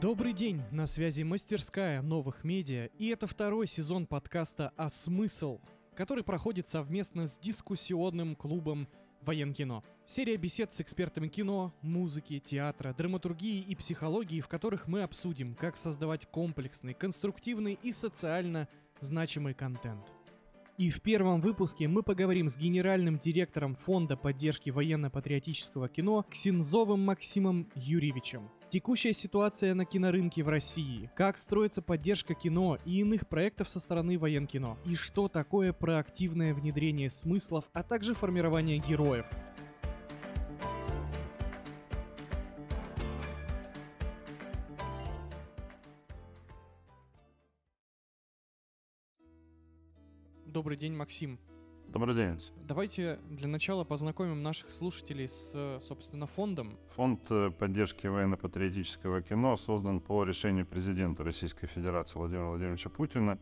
Добрый день, на связи мастерская новых медиа, и это второй сезон подкаста «А смысл?», который проходит совместно с дискуссионным клубом Военкино. Серия бесед с экспертами кино, музыки, театра, драматургии и психологии, в которых мы обсудим, как создавать комплексный, конструктивный и социально значимый контент. И в первом выпуске мы поговорим с генеральным директором Фонда поддержки военно-патриотического кино Ксензовым Максимом Юрьевичем. Текущая ситуация на кинорынке в России, как строится поддержка кино и иных проектов со стороны военкино, и что такое проактивное внедрение смыслов, а также формирование героев. Добрый день, Максим. Добрый день. Давайте для начала познакомим наших слушателей с, собственно, фондом. Фонд э, поддержки военно-патриотического кино создан по решению президента Российской Федерации Владимира Владимировича Путина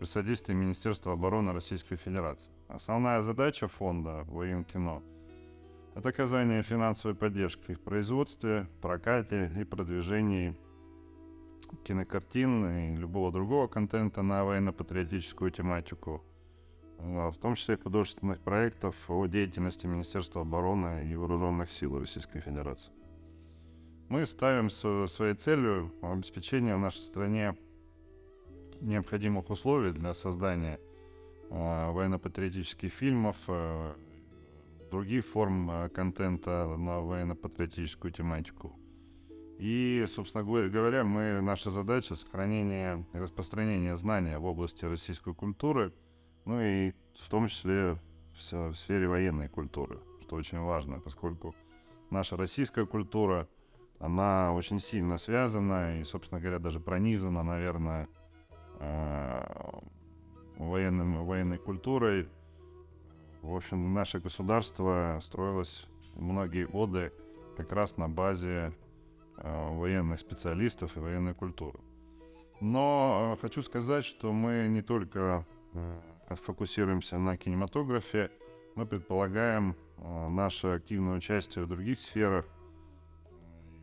при содействии Министерства обороны Российской Федерации. Основная задача фонда военкино – это оказание финансовой поддержки в производстве, прокате и продвижении кинокартин и любого другого контента на военно-патриотическую тематику – в том числе художественных проектов о деятельности Министерства обороны и Вооруженных сил Российской Федерации. Мы ставим своей целью обеспечение в нашей стране необходимых условий для создания э, военно-патриотических фильмов, э, других форм контента на военно-патриотическую тематику. И, собственно говоря, мы, наша задача сохранение и распространение знания в области российской культуры – ну и в том числе в сфере военной культуры, что очень важно, поскольку наша российская культура, она очень сильно связана и, собственно говоря, даже пронизана, наверное, э, военным, военной культурой. В общем, наше государство строилось многие годы как раз на базе э, военных специалистов и военной культуры. Но э, хочу сказать, что мы не только фокусируемся на кинематографе, мы предполагаем э, наше активное участие в других сферах,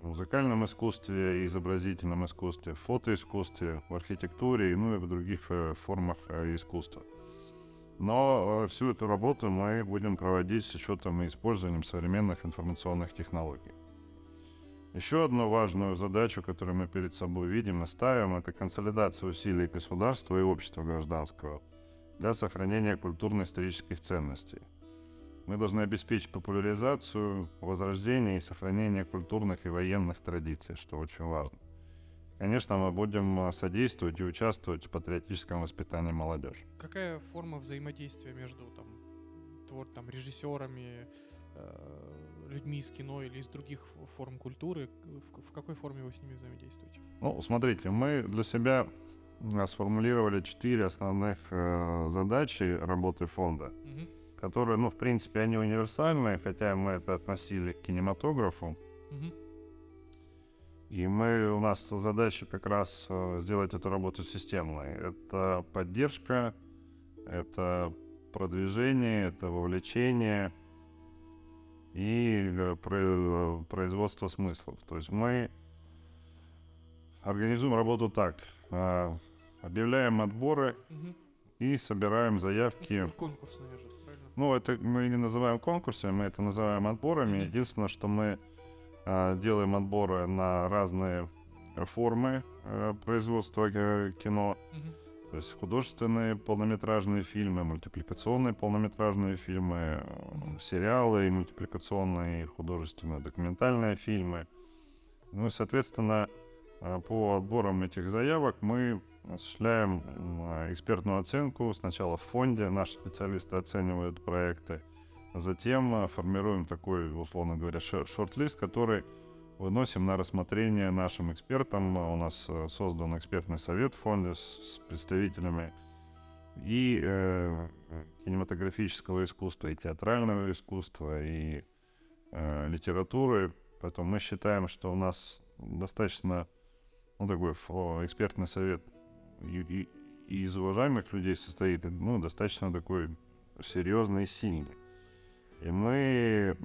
в музыкальном искусстве, изобразительном искусстве, в фотоискусстве, в архитектуре, ну и в других э, формах э, искусства. Но всю эту работу мы будем проводить с учетом и использованием современных информационных технологий. Еще одну важную задачу, которую мы перед собой видим и ставим, это консолидация усилий государства и общества гражданского – для сохранения культурно-исторических ценностей. Мы должны обеспечить популяризацию, возрождение и сохранение культурных и военных традиций, что очень важно. Конечно, мы будем а, содействовать и участвовать в патриотическом воспитании молодежи. Какая форма взаимодействия между там, твор, там, режиссерами, э, людьми из кино или из других форм культуры? В, в какой форме вы с ними взаимодействуете? Ну, смотрите, мы для себя сформулировали четыре основных э, задачи работы фонда, угу. которые, ну, в принципе, они универсальные, хотя мы это относили к кинематографу. Угу. И мы, у нас задача как раз э, сделать эту работу системной. Это поддержка, это продвижение, это вовлечение и э, производство смыслов. То есть мы организуем работу так. Э, объявляем отборы угу. и собираем заявки. Ну, конкурс, наверное, правильно? Ну, это мы не называем конкурсами, мы это называем отборами. Угу. Единственное, что мы а, делаем отборы на разные формы а, производства кино. Угу. То есть художественные полнометражные фильмы, мультипликационные полнометражные фильмы, угу. сериалы мультипликационные художественные документальные фильмы. Ну и, соответственно, по отборам этих заявок мы осуществляем экспертную оценку. Сначала в фонде наши специалисты оценивают проекты, затем э, формируем такой, условно говоря, шорт-лист, который выносим на рассмотрение нашим экспертам. У нас э, создан экспертный совет в фонде с представителями и э, кинематографического искусства, и театрального искусства, и э, литературы. Поэтому мы считаем, что у нас достаточно ну, такой экспертный совет и, и, из уважаемых людей состоит, ну, достаточно такой серьезный и сильный. И мы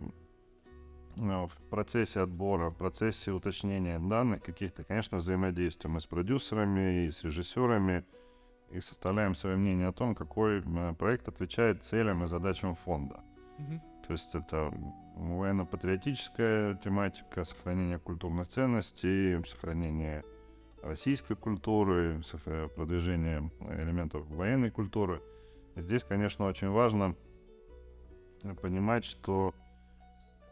в процессе отбора, в процессе уточнения данных каких-то, конечно, взаимодействуем и с продюсерами, и с режиссерами, и составляем свое мнение о том, какой проект отвечает целям и задачам фонда. Mm-hmm. То есть это военно-патриотическая тематика, сохранение культурных ценностей, сохранение российской культуры, продвижение элементов военной культуры. Здесь, конечно, очень важно понимать, что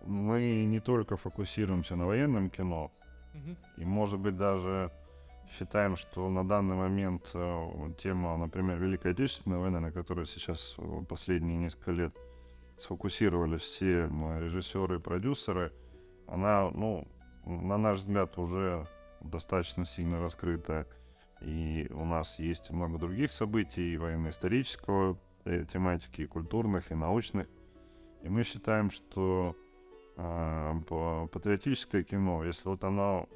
мы не только фокусируемся на военном кино, угу. и, может быть, даже считаем, что на данный момент э, тема, например, Великой Отечественной войны, на которой сейчас последние несколько лет сфокусировались все режиссеры и продюсеры, она, ну, на наш взгляд, уже достаточно сильно раскрыта. И у нас есть много других событий, и военно-исторического э, тематики, и культурных, и научных. И мы считаем, что э, патриотическое кино, если вот оно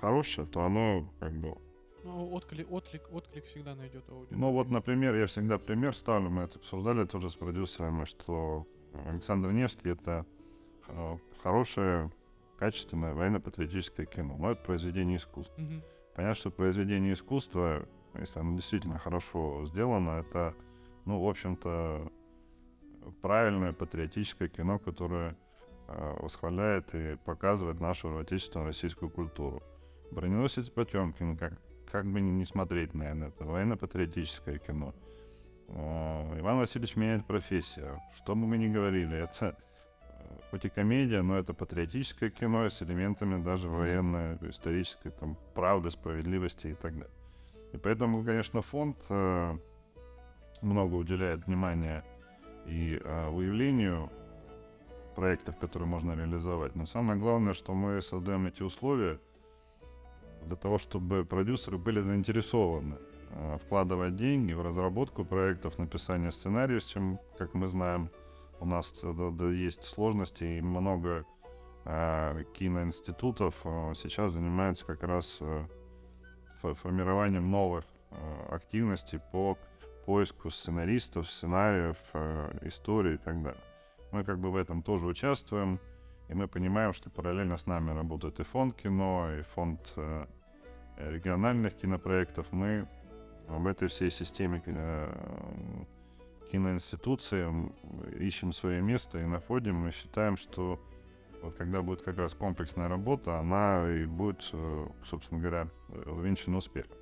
хорошее, то оно как бы ну, отклик, отклик, отклик всегда найдет аудиторию. Ну вот, например, я всегда пример ставлю, мы это обсуждали тоже с продюсерами, что Александр Невский это э, хорошее, качественное военно-патриотическое кино. Но это произведение искусства. Mm-hmm. Понятно, что произведение искусства, если оно действительно хорошо сделано, это, ну, в общем-то, правильное патриотическое кино, которое э, восхваляет и показывает нашу отечественную российскую культуру. Броненосец Потемкин, как как бы не смотреть, наверное, это военно-патриотическое кино. Иван Васильевич меняет профессию. Что бы мы ни говорили, это хоть и комедия, но это патриотическое кино с элементами даже военной, исторической там, правды, справедливости и так далее. И поэтому, конечно, фонд э, много уделяет внимания и э, выявлению проектов, которые можно реализовать. Но самое главное, что мы создаем эти условия – для того, чтобы продюсеры были заинтересованы э, вкладывать деньги в разработку проектов, написание сценариев, чем, как мы знаем, у нас да, есть сложности и много э, киноинститутов э, сейчас занимаются как раз э, формированием новых э, активностей по поиску сценаристов, сценариев, э, историй и так далее. Мы как бы в этом тоже участвуем. И мы понимаем, что параллельно с нами работает и фонд кино, и фонд э, региональных кинопроектов. Мы в этой всей системе э, киноинституции ищем свое место и находим. Мы считаем, что вот когда будет как раз комплексная работа, она и будет, э, собственно говоря, увенчана успехом.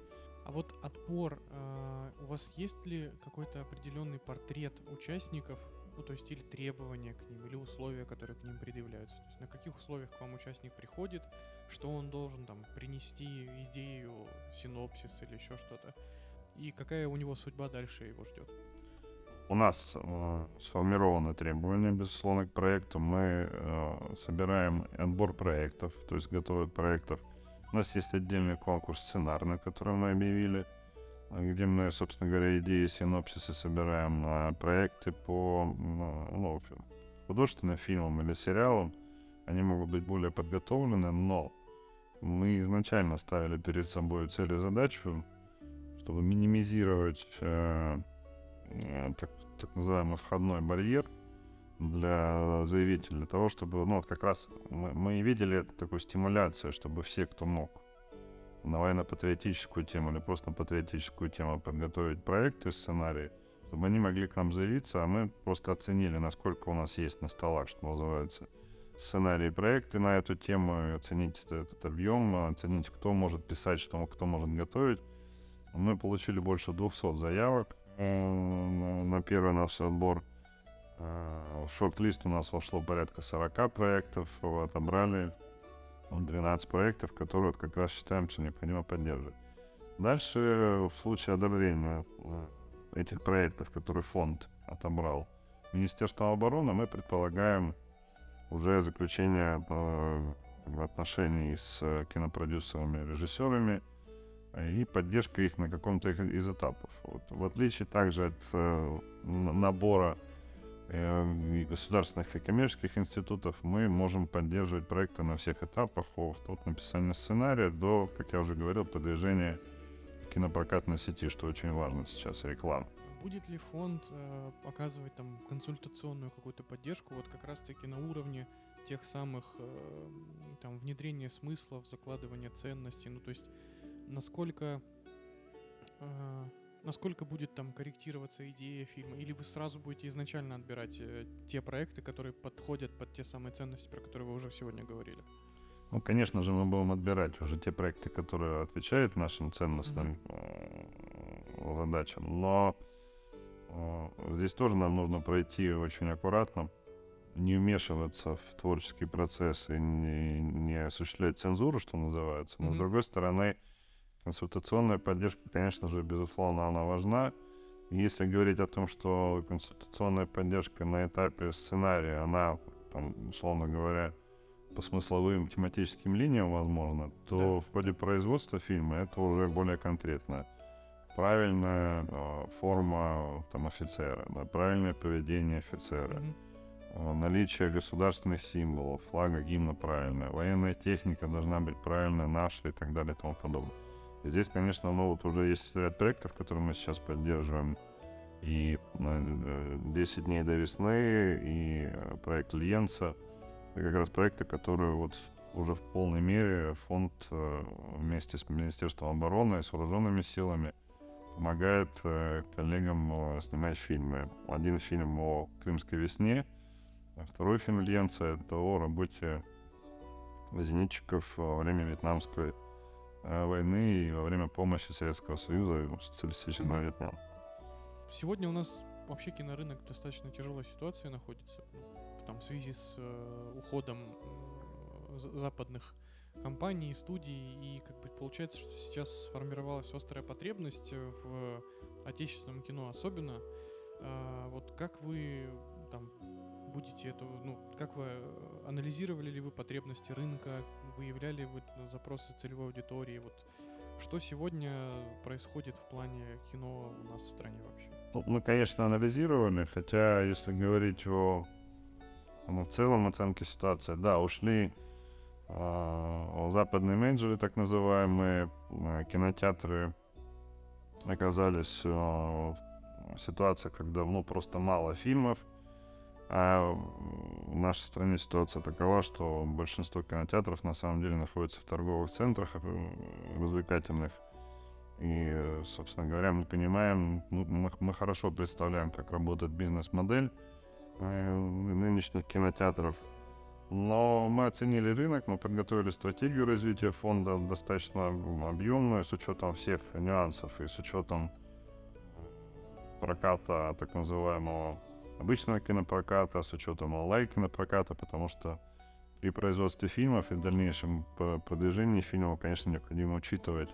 А вот отбор, э, у вас есть ли какой-то определенный портрет участников ну, то есть или требования к ним, или условия, которые к ним предъявляются. То есть на каких условиях к вам участник приходит, что он должен там принести идею, синопсис или еще что-то, и какая у него судьба дальше его ждет. У нас э, сформированы требования, безусловно, к проекту. Мы э, собираем отбор проектов, то есть готовых проектов. У нас есть отдельный конкурс сценарный, который мы объявили где мы, собственно говоря, идеи синопсисы собираем на проекты по ну, художественным фильмам или сериалам. Они могут быть более подготовлены, но мы изначально ставили перед собой цель и задачу, чтобы минимизировать э, так, так называемый входной барьер для заявителя, для того, чтобы, ну, вот как раз мы, мы видели такую стимуляцию, чтобы все, кто мог, на военно-патриотическую тему или просто на патриотическую тему подготовить проекты, сценарии, чтобы они могли к нам заявиться, а мы просто оценили, насколько у нас есть на столах, что называется, сценарии проекты на эту тему, оценить этот, этот объем, оценить, кто может писать, что, кто может готовить. Мы получили больше 200 заявок э, на первый наш отбор. Э, в шорт-лист у нас вошло порядка 40 проектов, отобрали 12 проектов, которые вот как раз считаем, что необходимо поддерживать. Дальше, в случае одобрения э, этих проектов, которые фонд отобрал Министерство обороны, мы предполагаем уже заключение э, отношений с кинопродюсерами, режиссерами и поддержка их на каком-то из этапов. Вот, в отличие также от э, набора Э, государственных и коммерческих институтов мы можем поддерживать проекты на всех этапах от написания сценария до, как я уже говорил, продвижения кинопрокатной сети, что очень важно сейчас, реклама. Будет ли фонд э, показывать там консультационную какую-то поддержку, вот как раз-таки на уровне тех самых э, там внедрения смыслов, закладывания ценностей, ну то есть насколько э, насколько будет там корректироваться идея фильма, или вы сразу будете изначально отбирать э, те проекты, которые подходят под те самые ценности, про которые вы уже сегодня говорили? Ну, конечно же, мы будем отбирать уже те проекты, которые отвечают нашим ценностным mm-hmm. задачам, но э, здесь тоже нам нужно пройти очень аккуратно, не вмешиваться в творческий процесс и не, не осуществлять цензуру, что называется. Но mm-hmm. с другой стороны, консультационная поддержка, конечно же, безусловно, она важна. Если говорить о том, что консультационная поддержка на этапе сценария, она, там, условно говоря, по смысловым тематическим линиям возможно, то да. в ходе производства фильма это уже более конкретно. Правильная э, форма там, офицера, да, правильное поведение офицера. Mm-hmm наличие государственных символов, флага, гимна правильная, военная техника должна быть правильная, наша и так далее и тому подобное. Здесь, конечно, ну вот уже есть ряд проектов, которые мы сейчас поддерживаем. И 10 э, дней до весны, и э, проект Льенца. Это как раз проекты, которые вот уже в полной мере фонд вместе с Министерством обороны и с вооруженными силами помогает коллегам снимать фильмы. Один фильм о Крымской весне — а второй фильм Ленца — это о работе зенитчиков во время Вьетнамской э, войны и во время помощи Советского Союза и социалистического. Вьетнама. Сегодня у нас вообще кинорынок достаточно тяжелой ситуации находится. Там, в связи с э, уходом э, западных компаний, студий, и как бы получается, что сейчас сформировалась острая потребность в отечественном кино особенно. А, вот как вы там будете это, ну, как вы э, анализировали ли вы потребности рынка, выявляли вы запросы целевой аудитории, вот что сегодня происходит в плане кино у нас в стране вообще? Ну, мы, конечно, анализировали, хотя если говорить о, ну, в целом оценке ситуации, да, ушли э, западные менеджеры, так называемые, э, кинотеатры. Оказались э, в ситуации, когда ну, просто мало фильмов, а в нашей стране ситуация такова, что большинство кинотеатров на самом деле находятся в торговых центрах э, развлекательных. И, собственно говоря, мы понимаем, ну, мы, мы хорошо представляем, как работает бизнес-модель э, нынешних кинотеатров. Но мы оценили рынок, мы подготовили стратегию развития фонда достаточно объемную, с учетом всех нюансов и с учетом проката так называемого обычного кинопроката, с учетом онлайн-кинопроката, потому что при производстве фильмов и дальнейшем продвижении фильмов, конечно, необходимо учитывать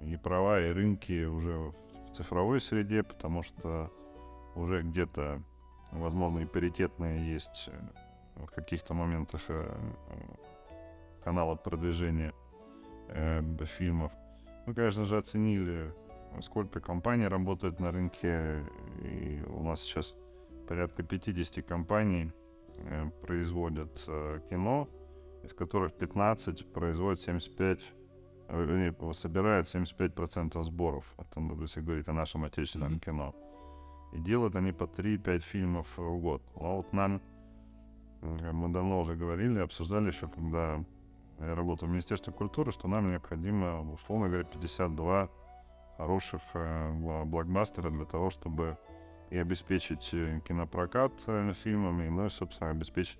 э, и права, и рынки уже в цифровой среде, потому что уже где-то, возможно, и паритетные есть э, в каких-то моментах э, канала продвижения фильмов. Мы, конечно же, оценили сколько компаний работает на рынке. И у нас сейчас порядка 50 компаний э, производят э, кино, из которых 15 производят 75, э, собирают 75% сборов. Это, ну, если говорить о нашем отечественном mm-hmm. кино. И делают они по 3-5 фильмов в год. А вот нам, э, мы давно уже говорили, обсуждали еще, когда я работал в Министерстве культуры, что нам необходимо, условно говоря, 52 хороших э, блокбастера для того, чтобы и обеспечить э, кинопрокат э, фильмами, ну и, собственно, обеспечить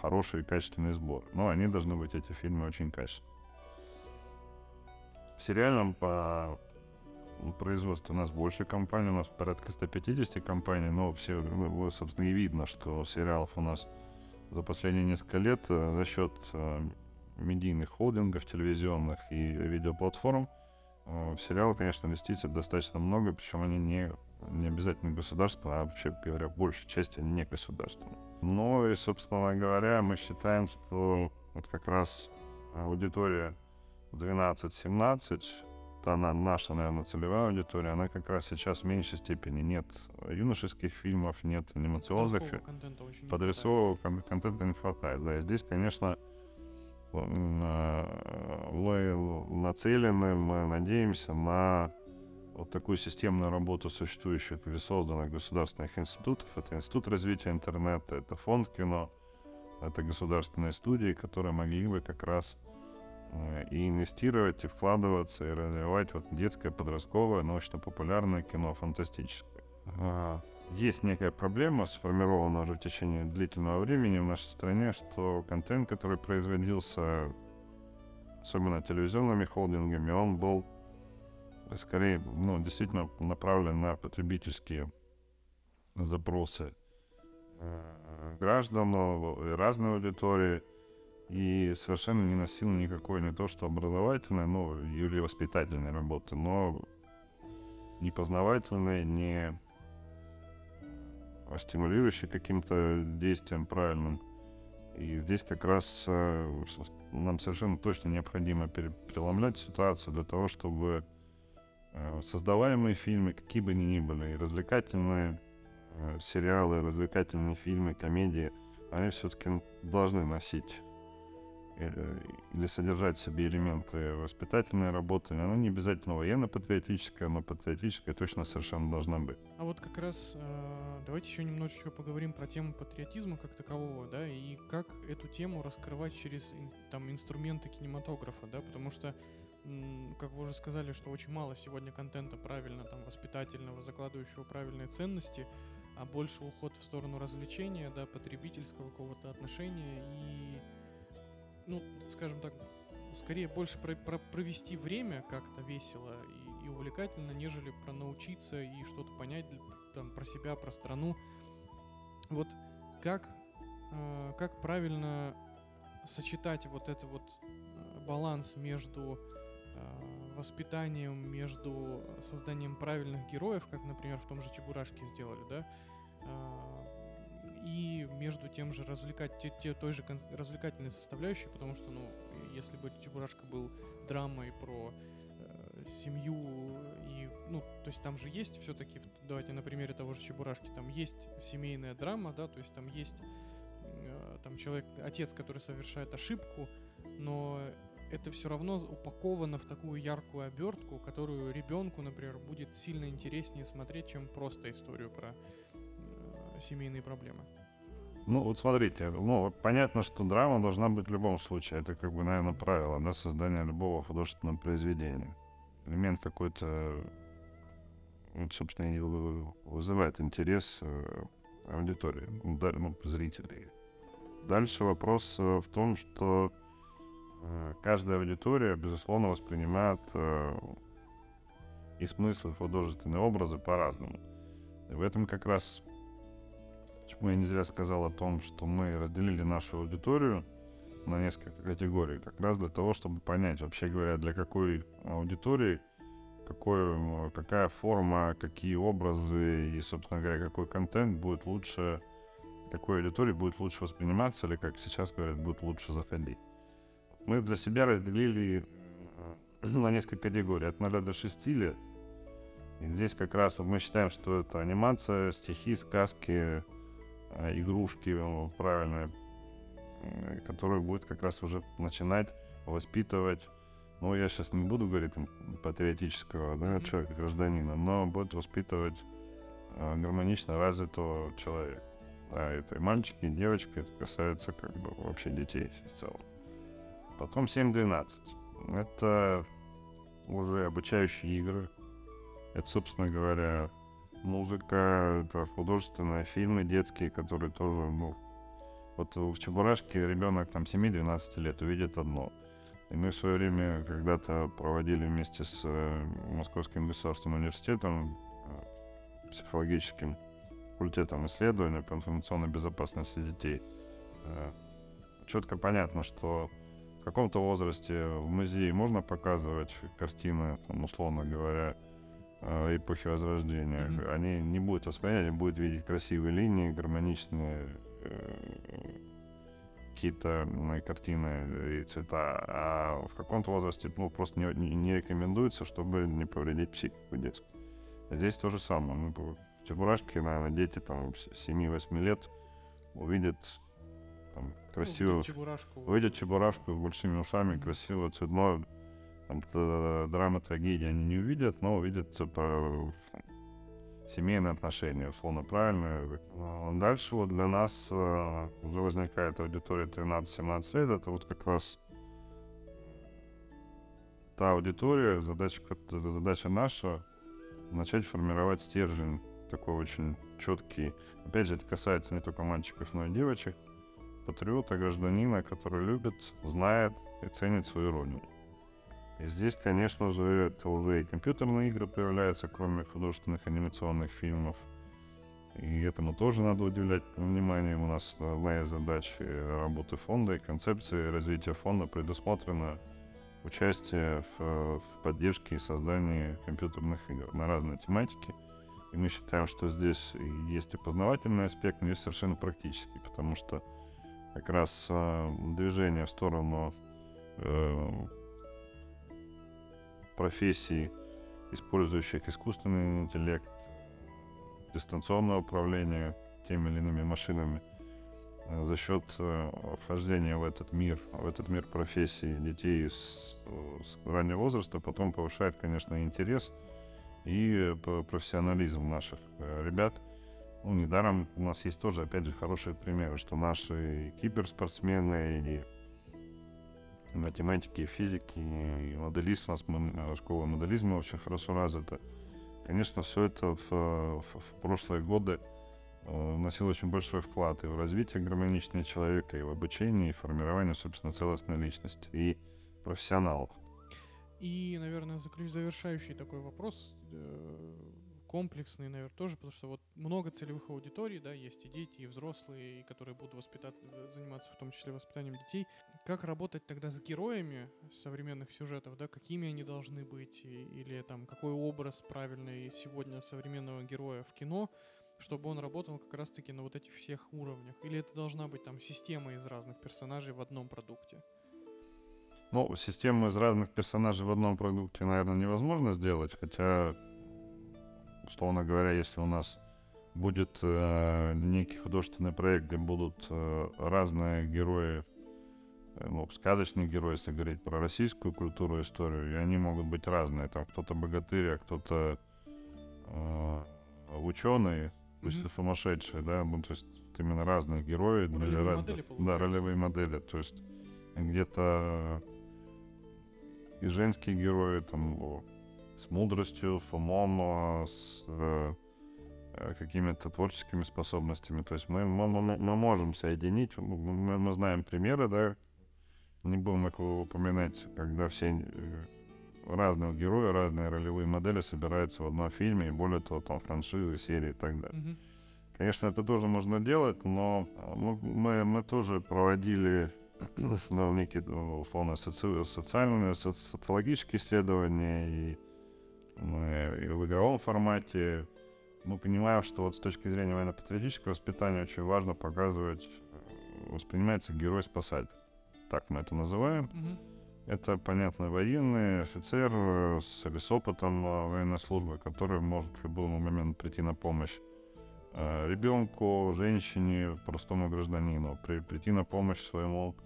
хороший и качественный сбор. Но они должны быть, эти фильмы, очень качественные. В сериальном по производству у нас больше компаний, у нас порядка 150 компаний, но все, ну, собственно, и видно, что сериалов у нас за последние несколько лет за счет медийных холдингов, телевизионных и видеоплатформ – в сериалы, конечно, инвестиций достаточно много, причем они не, не обязательно государственные, а вообще говоря, большей части они не государственные. Ну и, собственно говоря, мы считаем, что вот как раз аудитория 12-17, та на, наша, наверное, целевая аудитория, она как раз сейчас в меньшей степени нет юношеских фильмов, нет анимационных фильмов. Подрисового контента не хватает. Да, и здесь, конечно, мы нацелены, мы надеемся на вот такую системную работу существующих или созданных государственных институтов. Это Институт развития интернета, это фонд кино, это государственные студии, которые могли бы как раз э, и инвестировать, и вкладываться, и развивать вот детское, подростковое, научно-популярное кино, фантастическое. Есть некая проблема, сформированная уже в течение длительного времени в нашей стране, что контент, который производился, особенно телевизионными холдингами, он был скорее, ну, действительно направлен на потребительские запросы э, граждан разной аудитории и совершенно не носил никакой не то что образовательной, ну, или воспитательной работы, но не познавательной, не стимулирующей каким-то действием правильным. И здесь как раз э, нам совершенно точно необходимо переломлять ситуацию для того, чтобы Э, создаваемые фильмы, какие бы они ни были, развлекательные э, сериалы, развлекательные фильмы, комедии, они все-таки должны носить или содержать в себе элементы воспитательной работы. Она не обязательно военно-патриотическая, но патриотическая точно совершенно должна быть. А вот как раз э, давайте еще немножечко поговорим про тему патриотизма как такового, да, и как эту тему раскрывать через там инструменты кинематографа, да, потому что как вы уже сказали, что очень мало сегодня контента правильно, там, воспитательного, закладывающего правильные ценности, а больше уход в сторону развлечения, да, потребительского какого-то отношения и, ну, скажем так, скорее больше про, про провести время как-то весело и, и увлекательно, нежели про научиться и что-то понять там, про себя, про страну. Вот как, э, как правильно сочетать вот этот вот э, баланс между Э, воспитанием, между созданием правильных героев, как, например, в том же Чебурашке сделали, да, э, и между тем же развлекать те, те, той же развлекательной составляющей, потому что, ну, если бы Чебурашка был драмой про э, семью и, ну, то есть там же есть все-таки, давайте на примере того же Чебурашки, там есть семейная драма, да, то есть там есть э, там человек, отец, который совершает ошибку, но это все равно упаковано в такую яркую обертку, которую ребенку, например, будет сильно интереснее смотреть, чем просто историю про семейные проблемы. Ну, вот смотрите, ну, понятно, что драма должна быть в любом случае. Это, как бы, наверное, правило, да, создания любого художественного произведения. Элемент какой-то, вот, собственно, и вызывает интерес э, аудитории, ну, зрителей. Дальше вопрос э, в том, что Э, каждая аудитория, безусловно, воспринимает э, и смыслы художественные образы по-разному. И в этом как раз, почему я не зря сказал о том, что мы разделили нашу аудиторию на несколько категорий, как раз для того, чтобы понять, вообще говоря, для какой аудитории, какой, какая форма, какие образы и, собственно говоря, какой контент будет лучше, какой аудитории будет лучше восприниматься или, как сейчас говорят, будет лучше заходить. Мы для себя разделили э, на несколько категорий, от 0 до 6 лет. И здесь как раз вот мы считаем, что это анимация, стихи, сказки, игрушки ну, правильные, э, которые будет как раз уже начинать воспитывать, ну, я сейчас не буду говорить там, патриотического да, человека, гражданина, но будет воспитывать гармонично развитого человека. Да, это и мальчики, и девочки, это касается как бы вообще детей в целом. Потом 7.12. Это уже обучающие игры. Это, собственно говоря, музыка, это художественные фильмы детские, которые тоже, ну, вот в Чебурашке ребенок там 7-12 лет увидит одно. И мы в свое время когда-то проводили вместе с э, Московским государственным университетом, э, психологическим факультетом исследования по информационной безопасности детей. Э, четко понятно, что в каком-то возрасте в музее можно показывать картины, там, условно говоря, эпохи Возрождения. Mm-hmm. Они не будут воспринимать, они будут видеть красивые линии, гармоничные э, какие-то э, картины и цвета. А в каком-то возрасте ну, просто не, не рекомендуется, чтобы не повредить психику детскую. Здесь то же самое. Ну, в Чебурашке, наверное, дети там 7-8 лет увидят там, красиво. Увидят чебурашку. Увидят чебурашку с большими ушами, красиво, цветное. Там, драма, трагедии они не увидят, но увидят типа, семейные отношения, условно правильно. Дальше вот для нас э, уже возникает аудитория 13-17 лет, это вот как раз та аудитория, задача, задача наша начать формировать стержень такой очень четкий. Опять же, это касается не только мальчиков, но и девочек. Патриота, гражданина, который любит, знает и ценит свою родину. И здесь, конечно же, это уже и компьютерные игры появляются, кроме художественных анимационных фильмов. И этому тоже надо уделять внимание. У нас одна из задач работы фонда и концепции развития фонда предусмотрена участие в, в поддержке и создании компьютерных игр на разные тематики. И мы считаем, что здесь есть и познавательный аспект, но есть совершенно практический, потому что как раз э, движение в сторону э, профессий, использующих искусственный интеллект, дистанционное управление теми или иными машинами, э, за счет э, вхождения в этот мир, в этот мир профессий детей с, с раннего возраста, потом повышает, конечно, интерес и профессионализм наших э, ребят. Ну, недаром у нас есть тоже, опять же, хорошие примеры, что наши киберспортсмены и математики, физики, и моделист у нас, э, школа моделизма очень хорошо развита. Конечно, все это в, в, в прошлые годы э, вносило очень большой вклад и в развитие гармоничного человека, и в обучение, и формирование, собственно, целостной личности, и профессионалов. И, наверное, завершающий такой вопрос э, комплексный, наверное, тоже, потому что вот много целевых аудиторий, да, есть и дети, и взрослые, и которые будут воспитать, заниматься в том числе воспитанием детей. Как работать тогда с героями современных сюжетов, да, какими они должны быть, и, или там какой образ правильный сегодня современного героя в кино, чтобы он работал как раз-таки на вот этих всех уровнях? Или это должна быть там система из разных персонажей в одном продукте? Ну, систему из разных персонажей в одном продукте, наверное, невозможно сделать, хотя условно говоря, если у нас будет э, некий художественный проект, где будут э, разные герои, ну, сказочные герои, если говорить про российскую культуру и историю, и они могут быть разные. Там кто-то богатырь, а кто-то э, ученый, то есть mm-hmm. сумасшедший, да, ну, то есть именно разные герои. Ролевые для, модели, да, ролевые модели. То есть где-то и женские герои, там, с мудростью, с умом, с э, э, какими-то творческими способностями. То есть мы, мы, мы можем соединить, мы, мы знаем примеры, да, не будем их упоминать, когда все э, разные герои, разные ролевые модели собираются в одном фильме, и более того, там франшизы, серии и так далее. Mm-hmm. Конечно, это тоже можно делать, но мы, мы тоже проводили ну, некие ну, условно соци- социальные, социологические исследования и мы и в игровом формате. Мы понимаем, что вот с точки зрения военно-патриотического воспитания очень важно показывать, э, воспринимается герой-спасатель. Так мы это называем. Это, понятно, военный офицер э, с, или с опытом э, военной службы, который может в любой момент прийти на помощь ребенку, женщине, простому гражданину, при, прийти на помощь своему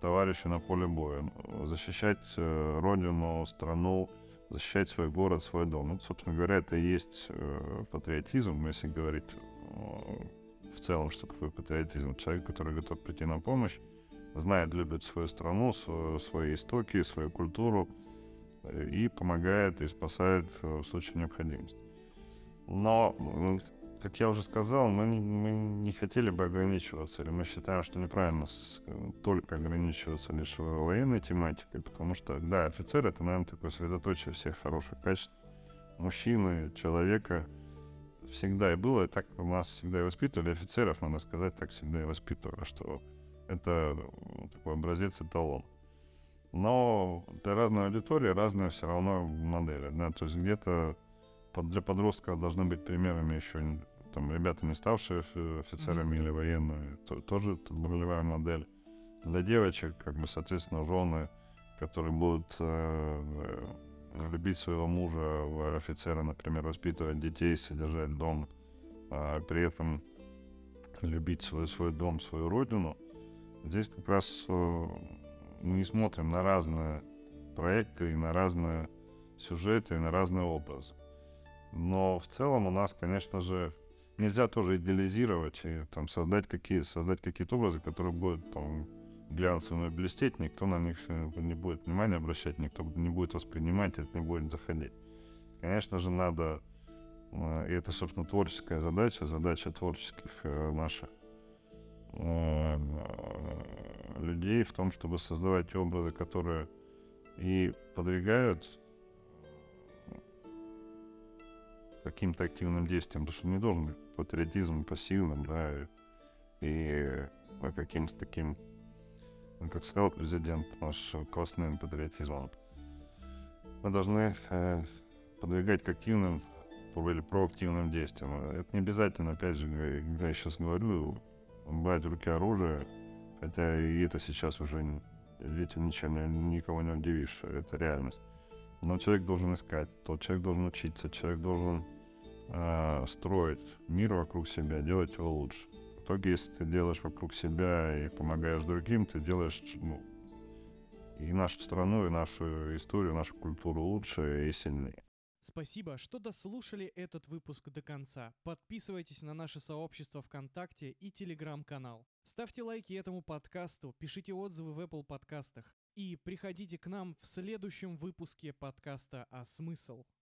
товарищу на поле боя, защищать родину, страну, защищать свой город, свой дом. Ну, собственно говоря, это и есть э, патриотизм, если говорить э, в целом, что такое патриотизм. Человек, который готов прийти на помощь, знает, любит свою страну, свою, свои истоки, свою культуру э, и помогает и спасает э, в случае необходимости. Но как я уже сказал, мы не, мы не хотели бы ограничиваться, или мы считаем, что неправильно только ограничиваться лишь военной тематикой, потому что, да, офицер — это, наверное, такое средоточие всех хороших качеств мужчины, человека, всегда и было, и так у нас всегда и воспитывали офицеров, надо сказать, так всегда и воспитывали, что это ну, такой образец эталон. Но для разной аудитории разные все равно модели, да, то есть где-то для подростков должны быть примерами еще там ребята, не ставшие офицерами mm-hmm. или военными, то, тоже ролевая модель. Для девочек, как бы, соответственно, жены, которые будут э, э, любить своего мужа, офицера, например, воспитывать детей, содержать дом, а при этом любить свой, свой дом, свою родину. Здесь как раз э, мы не смотрим на разные проекты, и на разные сюжеты, и на разные образы. Но в целом у нас, конечно же, нельзя тоже идеализировать и там создать какие создать какие-то образы, которые будут там глянцевыми блестеть, никто на них э, не будет внимания обращать, никто не будет воспринимать, это не будет заходить. Конечно же, надо, э, и это, собственно, творческая задача, задача творческих э, людей в том, чтобы создавать образы, которые и подвигают каким-то активным действием, потому что не должен быть патриотизм пассивным, да, и, и каким-то таким, ну, как сказал президент наш, классным патриотизмом. Мы должны э, подвигать к активным или проактивным действиям. Это не обязательно, опять же, я сейчас говорю, брать в руки оружие, хотя и это сейчас уже этим ничем никого не удивишь, это реальность. Но человек должен искать, тот человек должен учиться, человек должен э, строить мир вокруг себя, делать его лучше. В итоге, если ты делаешь вокруг себя и помогаешь другим, ты делаешь ну, и нашу страну, и нашу историю, нашу культуру лучше и сильнее. Спасибо, что дослушали этот выпуск до конца. Подписывайтесь на наше сообщество ВКонтакте и Телеграм-канал. Ставьте лайки этому подкасту, пишите отзывы в Apple подкастах и приходите к нам в следующем выпуске подкаста «А смысл?».